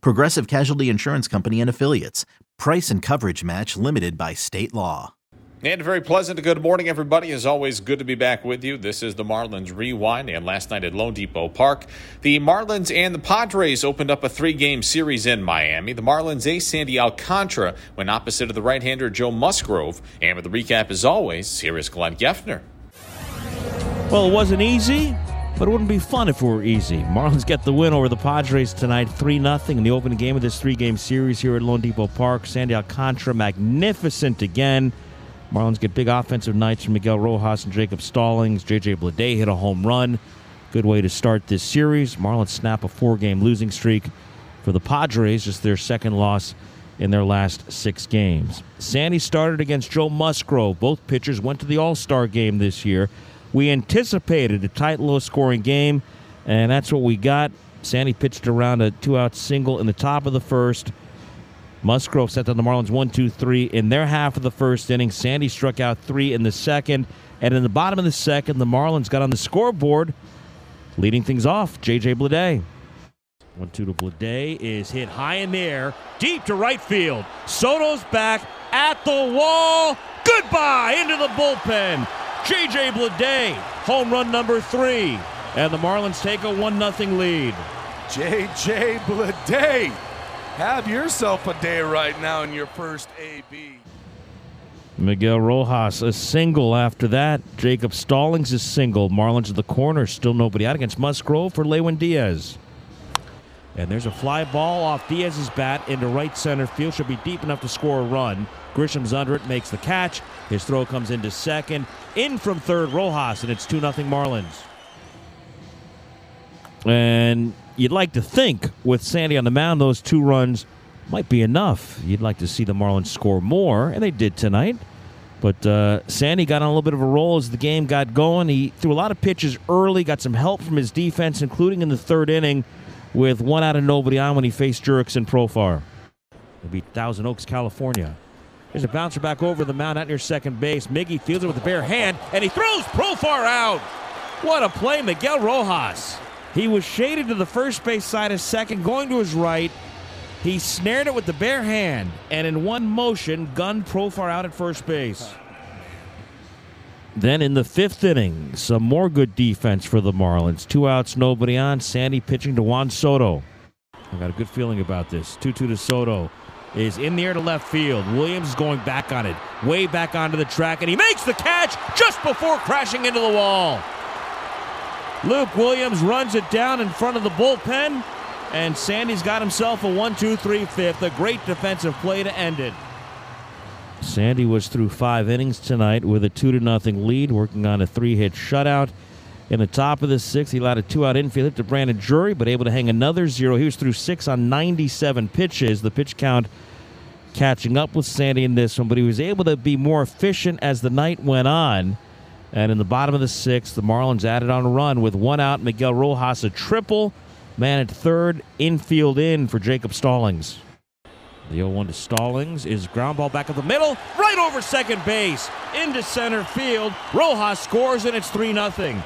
Progressive Casualty Insurance Company and Affiliates. Price and coverage match limited by state law. And a very pleasant good morning, everybody. As always, good to be back with you. This is the Marlins Rewind. And last night at loanDepot Park, the Marlins and the Padres opened up a three game series in Miami. The Marlins ace Sandy Alcantara went opposite of the right hander Joe Musgrove. And with the recap, as always, here is Glenn Geffner. Well, it wasn't easy, but it wouldn't be fun if it were easy. Marlins get the win over the Padres tonight, 3 0 in the opening game of this three game series here at loanDepot Park. Sandy Alcantara, magnificent again. Marlins get big offensive nights from Miguel Rojas and Jacob Stallings. J.J. Bleday hit a home run. Good way to start this series. Marlins snap a four game losing streak for the Padres, just their second loss in their last six games. Sandy started against Joe Musgrove. Both pitchers went to the All Star game this year. We anticipated a tight, low scoring game, and that's what we got. Sandy pitched around a two out single in the top of the first. Musgrove set down the Marlins 1 2 3 in their half of the first inning. Sandy struck out three in the second. And in the bottom of the second, the Marlins got on the scoreboard, leading things off. J.J. Bleday. 1 2 to Bleday is hit high in the air, deep to right field. Soto's back at the wall. Goodbye into the bullpen. J.J. Bleday, home run number three. And the Marlins take a 1 0 lead. J.J. Bleday. Have yourself a day right now in your first AB. Miguel Rojas a single after that. Jacob Stallings is single. Marlins at the corner, still nobody out against Musgrove for Lewin Diaz. And there's a fly ball off Diaz's bat into right center field. Should be deep enough to score a run. Grisham's under it, makes the catch. His throw comes into second. In from third, Rojas, and it's 2 0 Marlins. And you'd like to think with Sandy on the mound, those two runs might be enough. You'd like to see the Marlins score more, and they did tonight. But uh, Sandy got on a little bit of a roll as the game got going. He threw a lot of pitches early, got some help from his defense, including in the third inning with one out of nobody on when he faced Jurickson Profar. It'll be Thousand Oaks, California. There's a bouncer back over the mound out near second base. Miggy fields it with a bare hand, and he throws Profar out. What a play, Miguel Rojas. He was shaded to the first base side of second, going to his right. He snared it with the bare hand, and in one motion, gunned Profar out at first base. Then in the fifth inning, some more good defense for the Marlins. Two outs, nobody on. Sandy pitching to Juan Soto. I got a good feeling about this. 2 2 to Soto is in the air to left field. Williams is going back on it, way back onto the track, and he makes the catch just before crashing into the wall. Luke Williams runs it down in front of the bullpen, and Sandy's got himself a 1 2 3 fifth. A great defensive play to end it. Sandy was through five innings tonight with a 2 to nothing lead, working on a three hit shutout. In the top of the sixth, he allowed a two out infield hit to Brandon Drury, but able to hang another zero. He was through six on 97 pitches. The pitch count catching up with Sandy in this one, but he was able to be more efficient as the night went on. And in the bottom of the sixth, the Marlins added on a run with one out. Miguel Rojas a triple. Man at third, infield in for Jacob Stallings. The 0 1 to Stallings is ground ball back up the middle, right over second base, into center field. Rojas scores, and it's 3 0.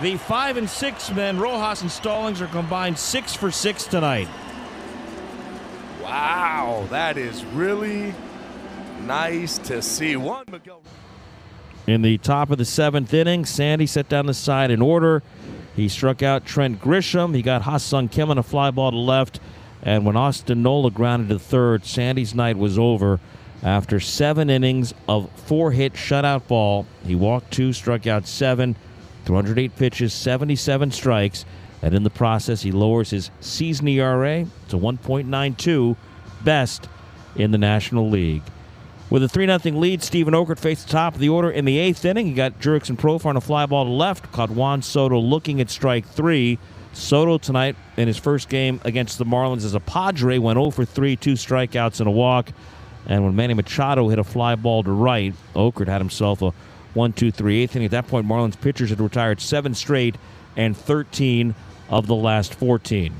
The 5 and 6 men, Rojas and Stallings, are combined 6 for 6 tonight. Wow, that is really nice to see. One Miguel. In the top of the seventh inning, Sandy set down the side in order. He struck out Trent Grisham. He got Ha-Seong Kim on a fly ball to left. And when Austin Nola grounded to third, Sandy's night was over. After seven innings of four hit shutout ball, he walked two, struck out seven, 208 pitches, 77 strikes. And in the process, he lowers his season ERA to 1.92, best in the National League. With a 3 0 lead, Steven Okert faced the top of the order in the eighth inning. He got Jurickson Profar on a fly ball to left, caught Juan Soto looking at strike three. Soto tonight in his first game against the Marlins as a Padre went 0 for 3, two strikeouts and a walk. And when Manny Machado hit a fly ball to right, Okert had himself a 1 2 3 eighth inning. At that point, Marlins pitchers had retired seven straight and 13 of the last 14.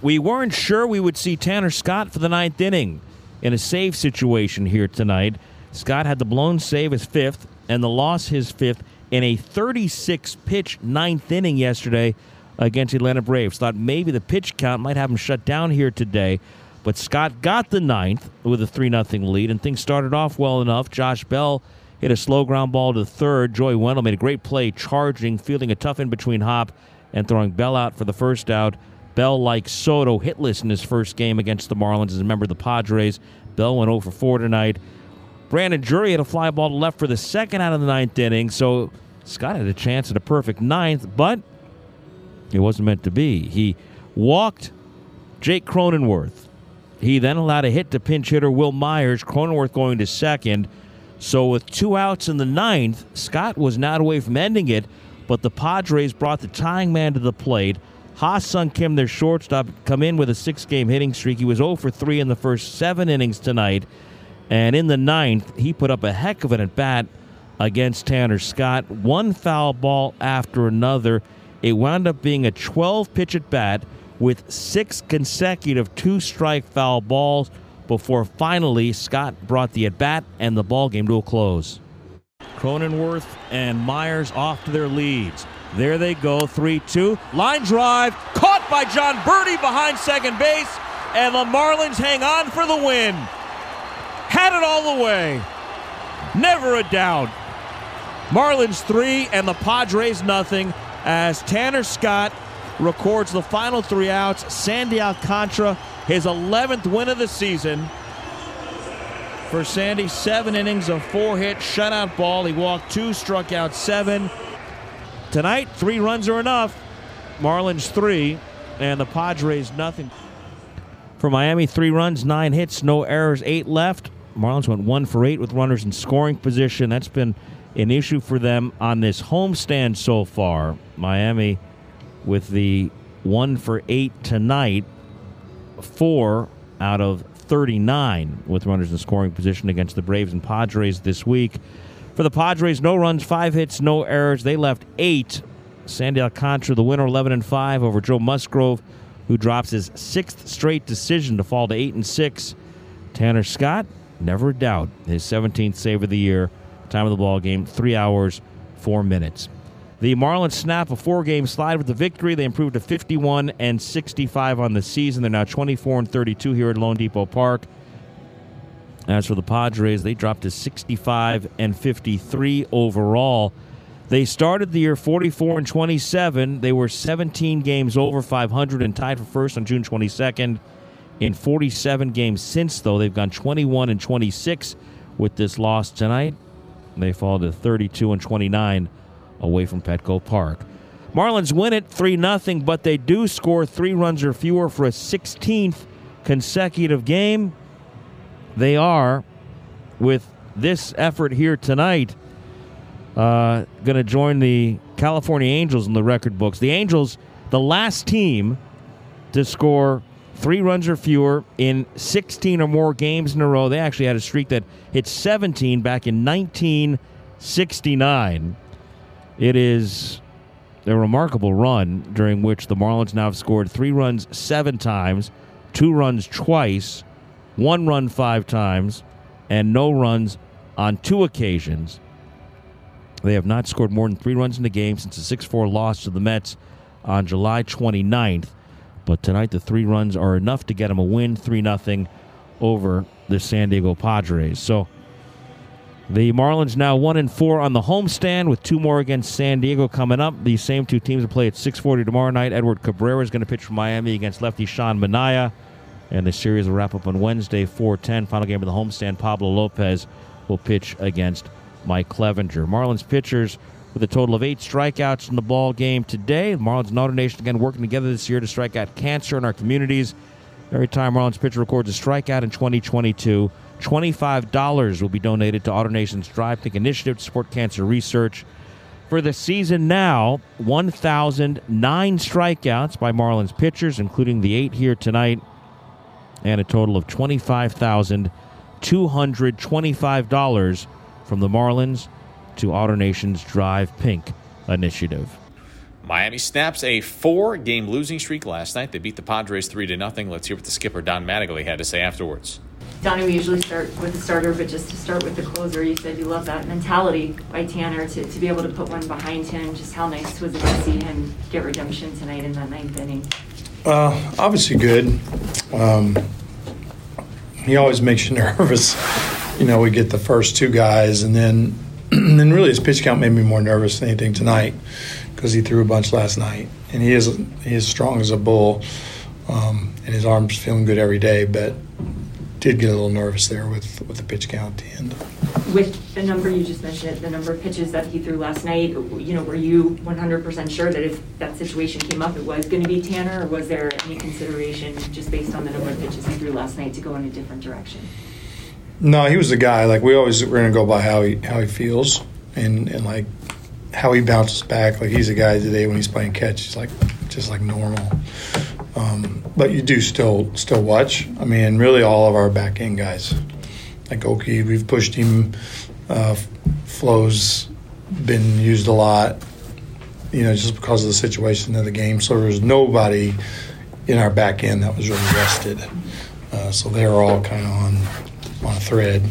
We weren't sure we would see Tanner Scott for the ninth inning in a save situation here tonight. Scott had the blown save his fifth and the loss his fifth in a 36 pitch ninth inning yesterday against the Atlanta Braves. Thought maybe the pitch count might have him shut down here today, but Scott got the ninth with a 3 0 lead, and things started off well enough. Josh Bell hit a slow ground ball to third. Joey Wendle made a great play, charging, fielding a tough in between hop, and throwing Bell out for the first out. Bell, like Soto, hitless in his first game against the Marlins as a member of the Padres. Bell went 0 for 4 tonight. Brandon Drury had a fly ball to left for the second out of the ninth inning, so Scott had a chance at a perfect ninth, but it wasn't meant to be. He walked Jake Cronenworth. He then allowed a hit to pinch hitter Wil Myers, Cronenworth going to second. So with two outs in the ninth, Scott was not away from ending it, but the Padres brought the tying man to the plate. Ha-Seong Kim, their shortstop, come in with a six-game hitting streak. He was 0 for 3 in the first seven innings tonight. And in the ninth, he put up a heck of an at bat against Tanner Scott. One foul ball after another. It wound up being a 12 pitch at bat with six consecutive two strike foul balls before finally Scott brought the at bat and the ball game to a close. Cronenworth and Myers off to their leads. There they go, 3 2. Line drive, caught by Jon Berti behind second base, and the Marlins hang on for the win had it all the way. Never a doubt. Marlins three and the Padres nothing as Tanner Scott records the final three outs. Sandy Alcantara, his 11th win of the season. For Sandy, seven innings of four hit shutout ball. He walked two, struck out seven. Tonight, three runs are enough. Marlins three, and the Padres nothing. For Miami, three runs, nine hits, no errors, eight left. Marlins went one for eight with runners in scoring position. That's been an issue for them on this homestand so far. Miami with the one for eight tonight, four out of 39 with runners in scoring position against the Braves and Padres this week. For the Padres, no runs, five hits, no errors. They left eight. Sandy Alcantara, the winner, 11 and five over Joe Musgrove, who drops his sixth straight decision to fall to eight and six. Tanner Scott, never doubt. His 17th save of the year. Time of the ball game, three hours, four minutes. The Marlins snap a four-game slide with the victory. They improved to 51 and 65 on the season. They're now 24 and 32 here at loanDepot Park. As for the Padres, they dropped to 65 and 53 overall. They started the year 44 and 27. They were 17 games over 500 and tied for first on June 22nd. In 47 games since, though, they've gone 21 and 26 with this loss tonight. They fall to 32 and 29 away from Petco Park. Marlins win it 3 0, but they do score three runs or fewer for a 16th consecutive game. They are, with this effort here tonight, uh, going to join the California Angels in the record books. The Angels, the last team to score three runs or fewer in 16 or more games in a row. They actually had a streak that hit 17 back in 1969. It is a remarkable run during which the Marlins now have scored three runs seven times, two runs twice, one run five times, and no runs on two occasions. They have not scored more than three runs in the game since the 6 4 loss to the Mets on July 29th. But tonight, the three runs are enough to get them a win, 3 0 over the San Diego Padres. So the Marlins now 1 and 4 on the homestand with two more against San Diego coming up. These same two teams will play at 6:40 tomorrow night. Edward Cabrera is going to pitch for Miami against lefty Sean Manaea. And the series will wrap up on Wednesday, 4:10. Final game of the homestand. Pablo Lopez will pitch against Mike Clevinger. Marlins pitchers with a total of eight strikeouts in the ball game today. Marlins and AutoNation again working together this year to strike out cancer in our communities. Every time Marlins pitcher records a strikeout in 2022, $25 will be donated to AutoNation's Drive Pink initiative to support cancer research. For the season now, 1,009 strikeouts by Marlins pitchers, including the eight here tonight, and a total of $25,225 from the Marlins to AutoNation's Drive Pink initiative. Miami snaps a four game losing streak last night. They beat the Padres 3 to nothing. Let's hear what the skipper Don Mattingly had to say afterwards. Donnie, we usually start with the starter, but just to start with the closer, you said you love that mentality by Tanner to, to be able to put one behind him. Just how nice was it to see him get redemption tonight in that ninth inning? Uh, obviously good. Um, he always makes you nervous. You know, we get the first two guys, and then and really his pitch count made me more nervous than anything tonight because he threw a bunch last night, and he is he is strong as a bull, um, and his arms feeling good every day, but did get a little nervous there with with the pitch count at the end. With the number you just mentioned, the number of pitches that he threw last night, you know, were you 100% sure that if that situation came up, it was going to be Tanner, or was there any consideration just based on the number of pitches he threw last night to go in a different direction? No, he was the guy. Like we always, we're gonna go by how he how he feels, and and like how he bounces back. Like he's a guy today when he's playing catch, he's like just like normal. Um, but you do still still watch. I mean, really all of our back end guys, like Oki, we've pushed him. Uh, Flo's been used a lot. You know, just because of the situation of the game. So there's nobody in our back end that was really rested. Uh, so they're all kind of on on a thread.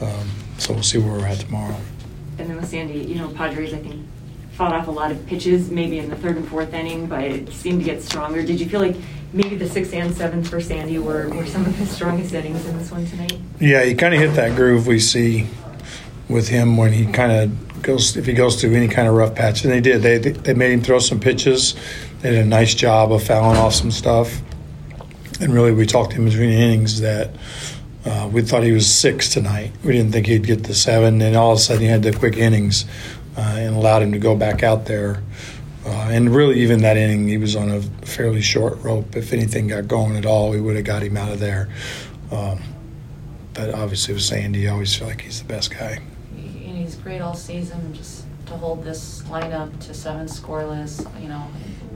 Um, so we'll see where we're at tomorrow. And then with Sandy, you know, Padres, I think, fought off a lot of pitches maybe in the third and fourth inning, but it seemed to get stronger. Did you feel like maybe the sixth and seventh for Sandy were, were some of his strongest innings in this one tonight? Yeah, he kind of hit that groove we see with him when he kind of goes if he goes through any kind of rough patch, and they did. They they made him throw some pitches. They did a nice job of fouling off some stuff, and really we talked to him between innings that uh, we thought he was six tonight. We didn't think he'd get the seven, and all of a sudden he had the quick innings uh, and allowed him to go back out there. Uh, and really, even that inning, he was on a fairly short rope. If anything got going at all, we would have got him out of there. Um, but obviously, with Sandy, I always feel like he's the best guy. And he's great all season. Just to hold this lineup to seven scoreless, you know,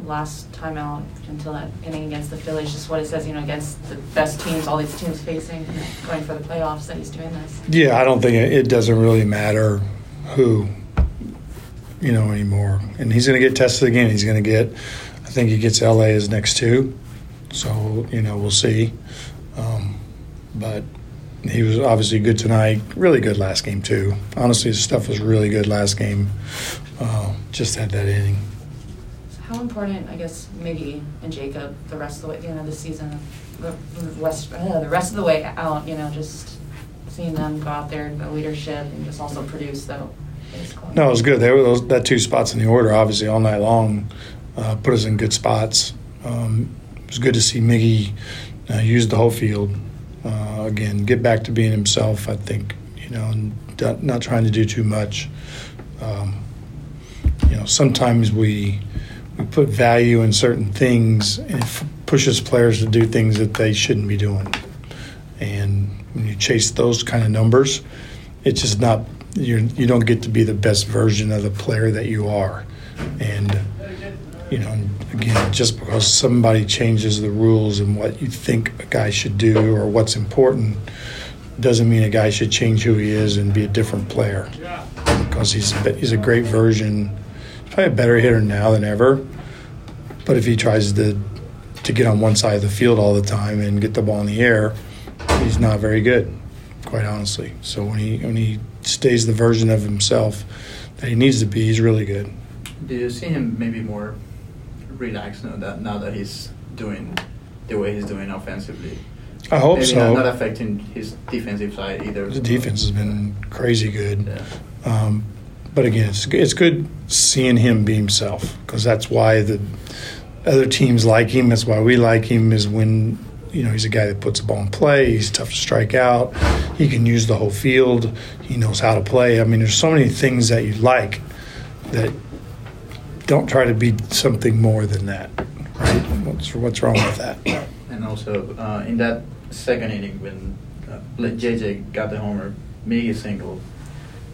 last time out until that inning against the Phillies, just what it says, you know, against the best teams, all these teams facing, going for the playoffs, that he's doing this. Yeah, I don't think it, it doesn't really matter who, you know, anymore. And he's going to get tested again. He's going to get, I think he gets LA as next two. So, you know, we'll see. Um, but he was obviously good tonight. Really good last game, too. Honestly, his stuff was really good last game. Uh, just had that inning. How important, I guess, Miggy and Jacob the rest of the way, end of the season, the rest, uh, the rest of the way out, you know, just seeing them go out there, and the leadership, and just also produce, though. No, it was good. They were those that two spots in the order, obviously, all night long, uh, put us in good spots. Um, it was good to see Miggy uh, use the whole field uh, again, get back to being himself. I think you know, and not trying to do too much. Um, you know, sometimes we we put value in certain things, and it pushes players to do things that they shouldn't be doing. And when you chase those kind of numbers, it's just not you you don't get to be the best version of the player that you are. And you know, again, just because somebody changes the rules and what you think a guy should do or what's important doesn't mean a guy should change who he is and be a different player. Because he's he's a great version. Probably a better hitter now than ever. But if he tries to to get on one side of the field all the time and get the ball in the air, he's not very good, quite honestly. So when he when he stays the version of himself that he needs to be, he's really good. Do you see him maybe more relaxed now that now that he's doing the way he's doing offensively? I hope maybe so. Not, not affecting his defensive side either. The defense has been crazy good. Yeah. Um, but again, it's it's good seeing him be himself because that's why the other teams like him. That's why we like him. Is when you know he's a guy that puts the ball in play. He's tough to strike out. He can use the whole field. He knows how to play. I mean, there's so many things that you like that don't try to be something more than that. Right? What's what's wrong with that? And also uh, in that second inning when uh, JJ got the homer, Miggy single,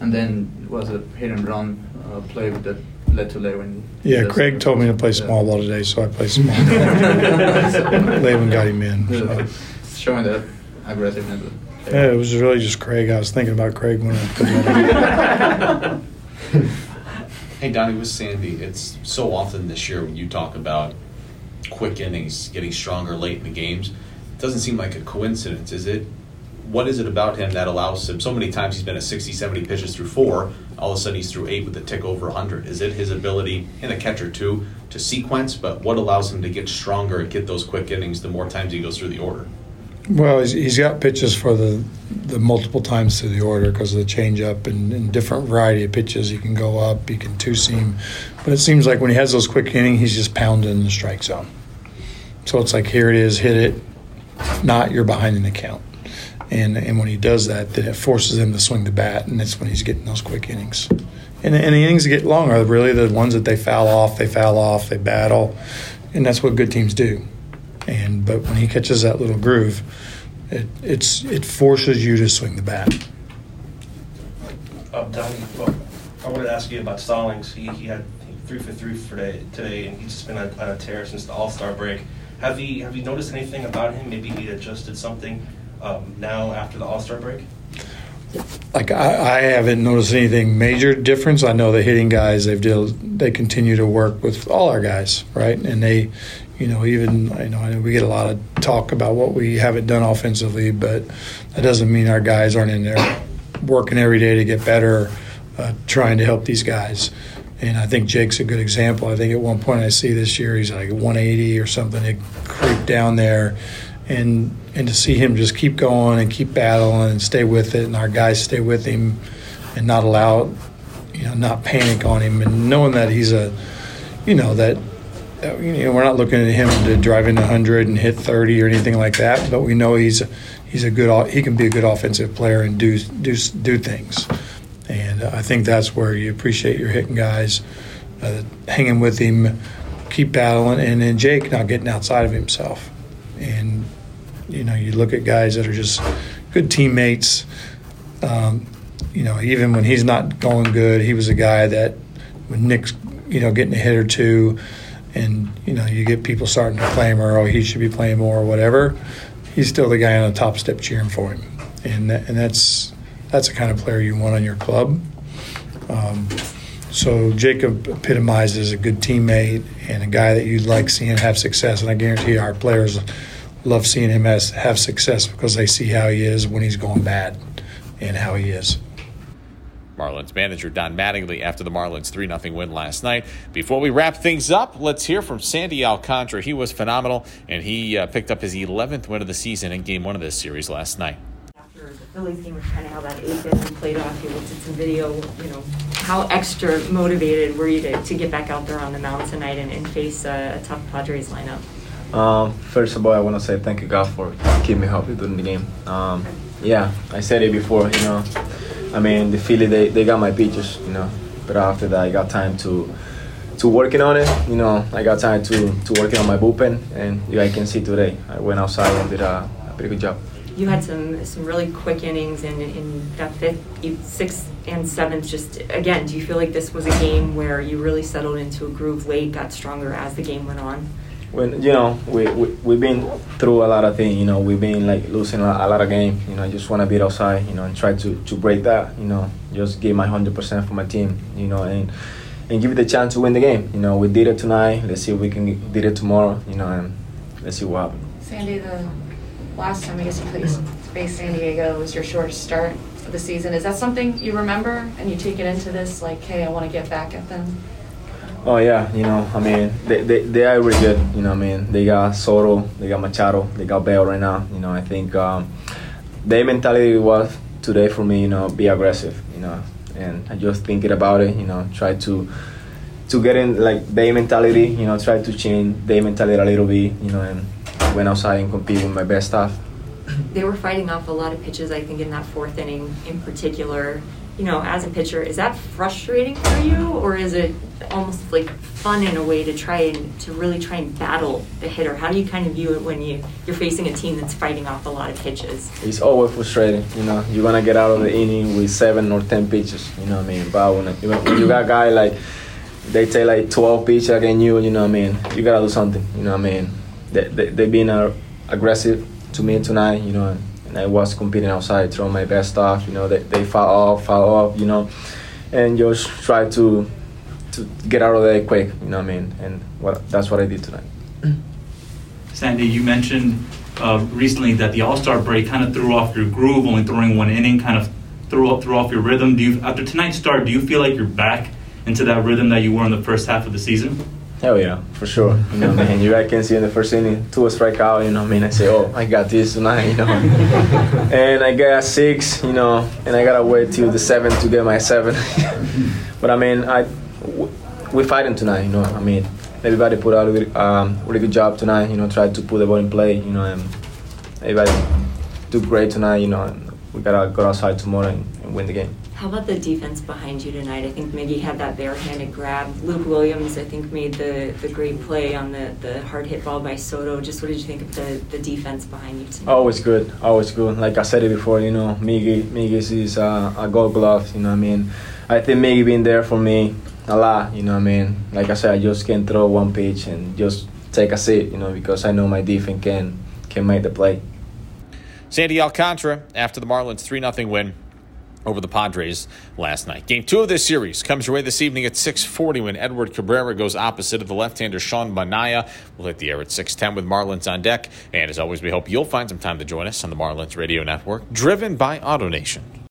And then it was a hit and run uh, play that led to Lewin. Yeah, Craig told me to play small ball today, so I played small ball. Levin got him in. So. Showing that aggressiveness. Yeah, it was really just Craig. I was thinking about Craig when I put in. Hey, Donnie, with Sandy, it's so often this year when you talk about quick innings, getting stronger late in the games, it doesn't seem like a coincidence, is it? What is it about him that allows him? So many times he's been at 60, 70 pitches through four. All of a sudden he's through eight with a tick over 100. Is it his ability, and a catcher too, to sequence? But what allows him to get stronger and get those quick innings the more times he goes through the order? Well, he's, he's got pitches for the the multiple times through the order because of the changeup and, and different variety of pitches. He can go up, he can two seam, but it seems like when he has those quick innings, he's just pounding the strike zone. So it's like here it is, hit it. Not, you're behind in the count. And and when he does that, then it forces him to swing the bat, and that's when he's getting those quick innings. And, and the innings that get long are really the ones that they foul off, they foul off, they battle, and that's what good teams do. And but when he catches that little groove, it it's it forces you to swing the bat. Um, Donnie, well, I wanted to ask you about Stallings. He, he had three for three for today, today and he's just been on, on a tear since the All Star break. Have you have you noticed anything about him? Maybe he adjusted something um, now after the All Star break. Like I, I haven't noticed anything major difference. I know the hitting guys they've deal, they continue to work with all our guys, right? And they, you know, even you know, I know we get a lot of talk about what we haven't done offensively, but that doesn't mean our guys aren't in there working every day to get better, uh, trying to help these guys. And I think Jake's a good example. I think at one point I see this year he's like 180 or something. He creep down there, and and to see him just keep going and keep battling and stay with it, and our guys stay with him, and not allow, you know, not panic on him, and knowing that he's a, you know, that. You know, we're not looking at him to drive in 100 and hit 30 or anything like that, but we know he's he's a good he can be a good offensive player and do do do things. And I think that's where you appreciate your hitting guys, uh, hanging with him, keep battling, and then Jake not getting outside of himself. And you know, you look at guys that are just good teammates. Um, you know, even when he's not going good, he was a guy that when Nick's you know getting a hit or two, and you know you get people starting to claim or oh he should be playing more or whatever. He's still the guy on the top step cheering for him, and that, and that's that's the kind of player you want on your club. Um, so Jacob epitomizes a good teammate and a guy that you'd like seeing have success. And I guarantee our players love seeing him as have success because they see how he is when he's going bad and how he is. Marlins manager Don Mattingly after the Marlins 3 0 win last night. Before we wrap things up, let's hear from Sandy Alcantara. He was phenomenal, and he uh, picked up his 11th win of the season in game one of this series last night. After the Phillies game was kind of how that eighth inning played off, you looked at some video, you know, how extra motivated were you to, to get back out there on the mound tonight and, and face a, a tough Padres lineup? Um, first of all, I want to say thank you, God, for keeping me healthy during the game. Um, yeah, I said it before, you know. I mean, the Philly, they, they got my pitches, you know. But after that, I got time to to working on it. You know, I got time to, to working on my bullpen. And you guys can see today, I went outside and did a, a pretty good job. You had some some really quick innings in, in that fifth, sixth, and seventh. Just again, do you feel like this was a game where you really settled into a groove late, got stronger as the game went on? When you know we, we we've been through a lot of things. You know, we've been like losing a, a lot of games. You know, I just want to be outside. You know, and try to to break that. You know, just give my hundred percent for my team. You know, and and give it a chance to win the game. You know, we did it tonight. Let's see if we can did it tomorrow. You know, and let's see what happens. Sandy, the last time I guess you played Space San Diego was your shortest start of the season. Is that something you remember and you take it into this like, hey, I want to get back at them? Oh yeah, you know, I mean, they, they, they are really good. You know, I mean, they got Soto, they got Machado, they got Bell right now. You know, I think um, their mentality was today for me, you know, be aggressive. You know, and I just thinking about it. You know, try to to get in like their mentality. You know, try to change their mentality a little bit. You know, and went outside and compete with my best stuff. They were fighting off a lot of pitches, I think, in that fourth inning in particular. you know, as a pitcher, is that frustrating for you, or is it almost like fun in a way to try and to really try and battle the hitter? How do you kind of view it when you you're facing a team that's fighting off a lot of pitches? It's always frustrating, you know. You're gonna get out of the inning with seven or ten pitches, you know what I mean. But when, when you got a guy like they take like 12 pitches against you, you know what I mean. You gotta do something, you know what I mean. They they, they been uh, aggressive to me tonight, you know. And I was competing outside, throwing my best stuff, you know. They they foul off, foul off, you know, and just try to to get out of there quick, you know what I mean. And what that's what I did tonight. Sandy, you mentioned uh, recently that the All Star break kind of threw off your groove, only throwing one inning, kind of threw up threw off your rhythm. Do you after tonight's start, do you feel like you're back into that rhythm that you were in the first half of the season? Hell yeah, for sure. You know, man, you guys can see in the first inning, two strike out. You know, I mean, I say, oh, I got this tonight. You know, and I got six. You know, and I gotta wait till the seventh to get my seven. but I mean, I we fighting tonight. You know, I mean, everybody put out a really, um, really good job tonight. You know, tried to put the ball in play. You know, and everybody do great tonight. You know, and we gotta go outside tomorrow and, and win the game. How about the defense behind you tonight? I think Miggy had that barehanded grab. Luke Williams, I think, made the, the great play on the, the hard hit ball by Soto. Just what did you think of the, the defense behind you tonight? Always good, always good. Like I said it before, you know, Miggy, Miggy is uh, a gold glove. You know what I mean? I think Miggy been there for me a lot. You know what I mean? Like I said, I just can't throw one pitch and just take a seat. You know, because I know my defense can can make the play. Sandy Alcantara after the Marlins 3 0 win over the Padres last night. Game two of this series comes your way this evening at 6:40 when Edward Cabrera goes opposite of the left-hander Sean Manaea. We'll hit the air at 6:10 with Marlins on deck. And as always, we hope you'll find some time to join us on the Marlins Radio Network, driven by AutoNation.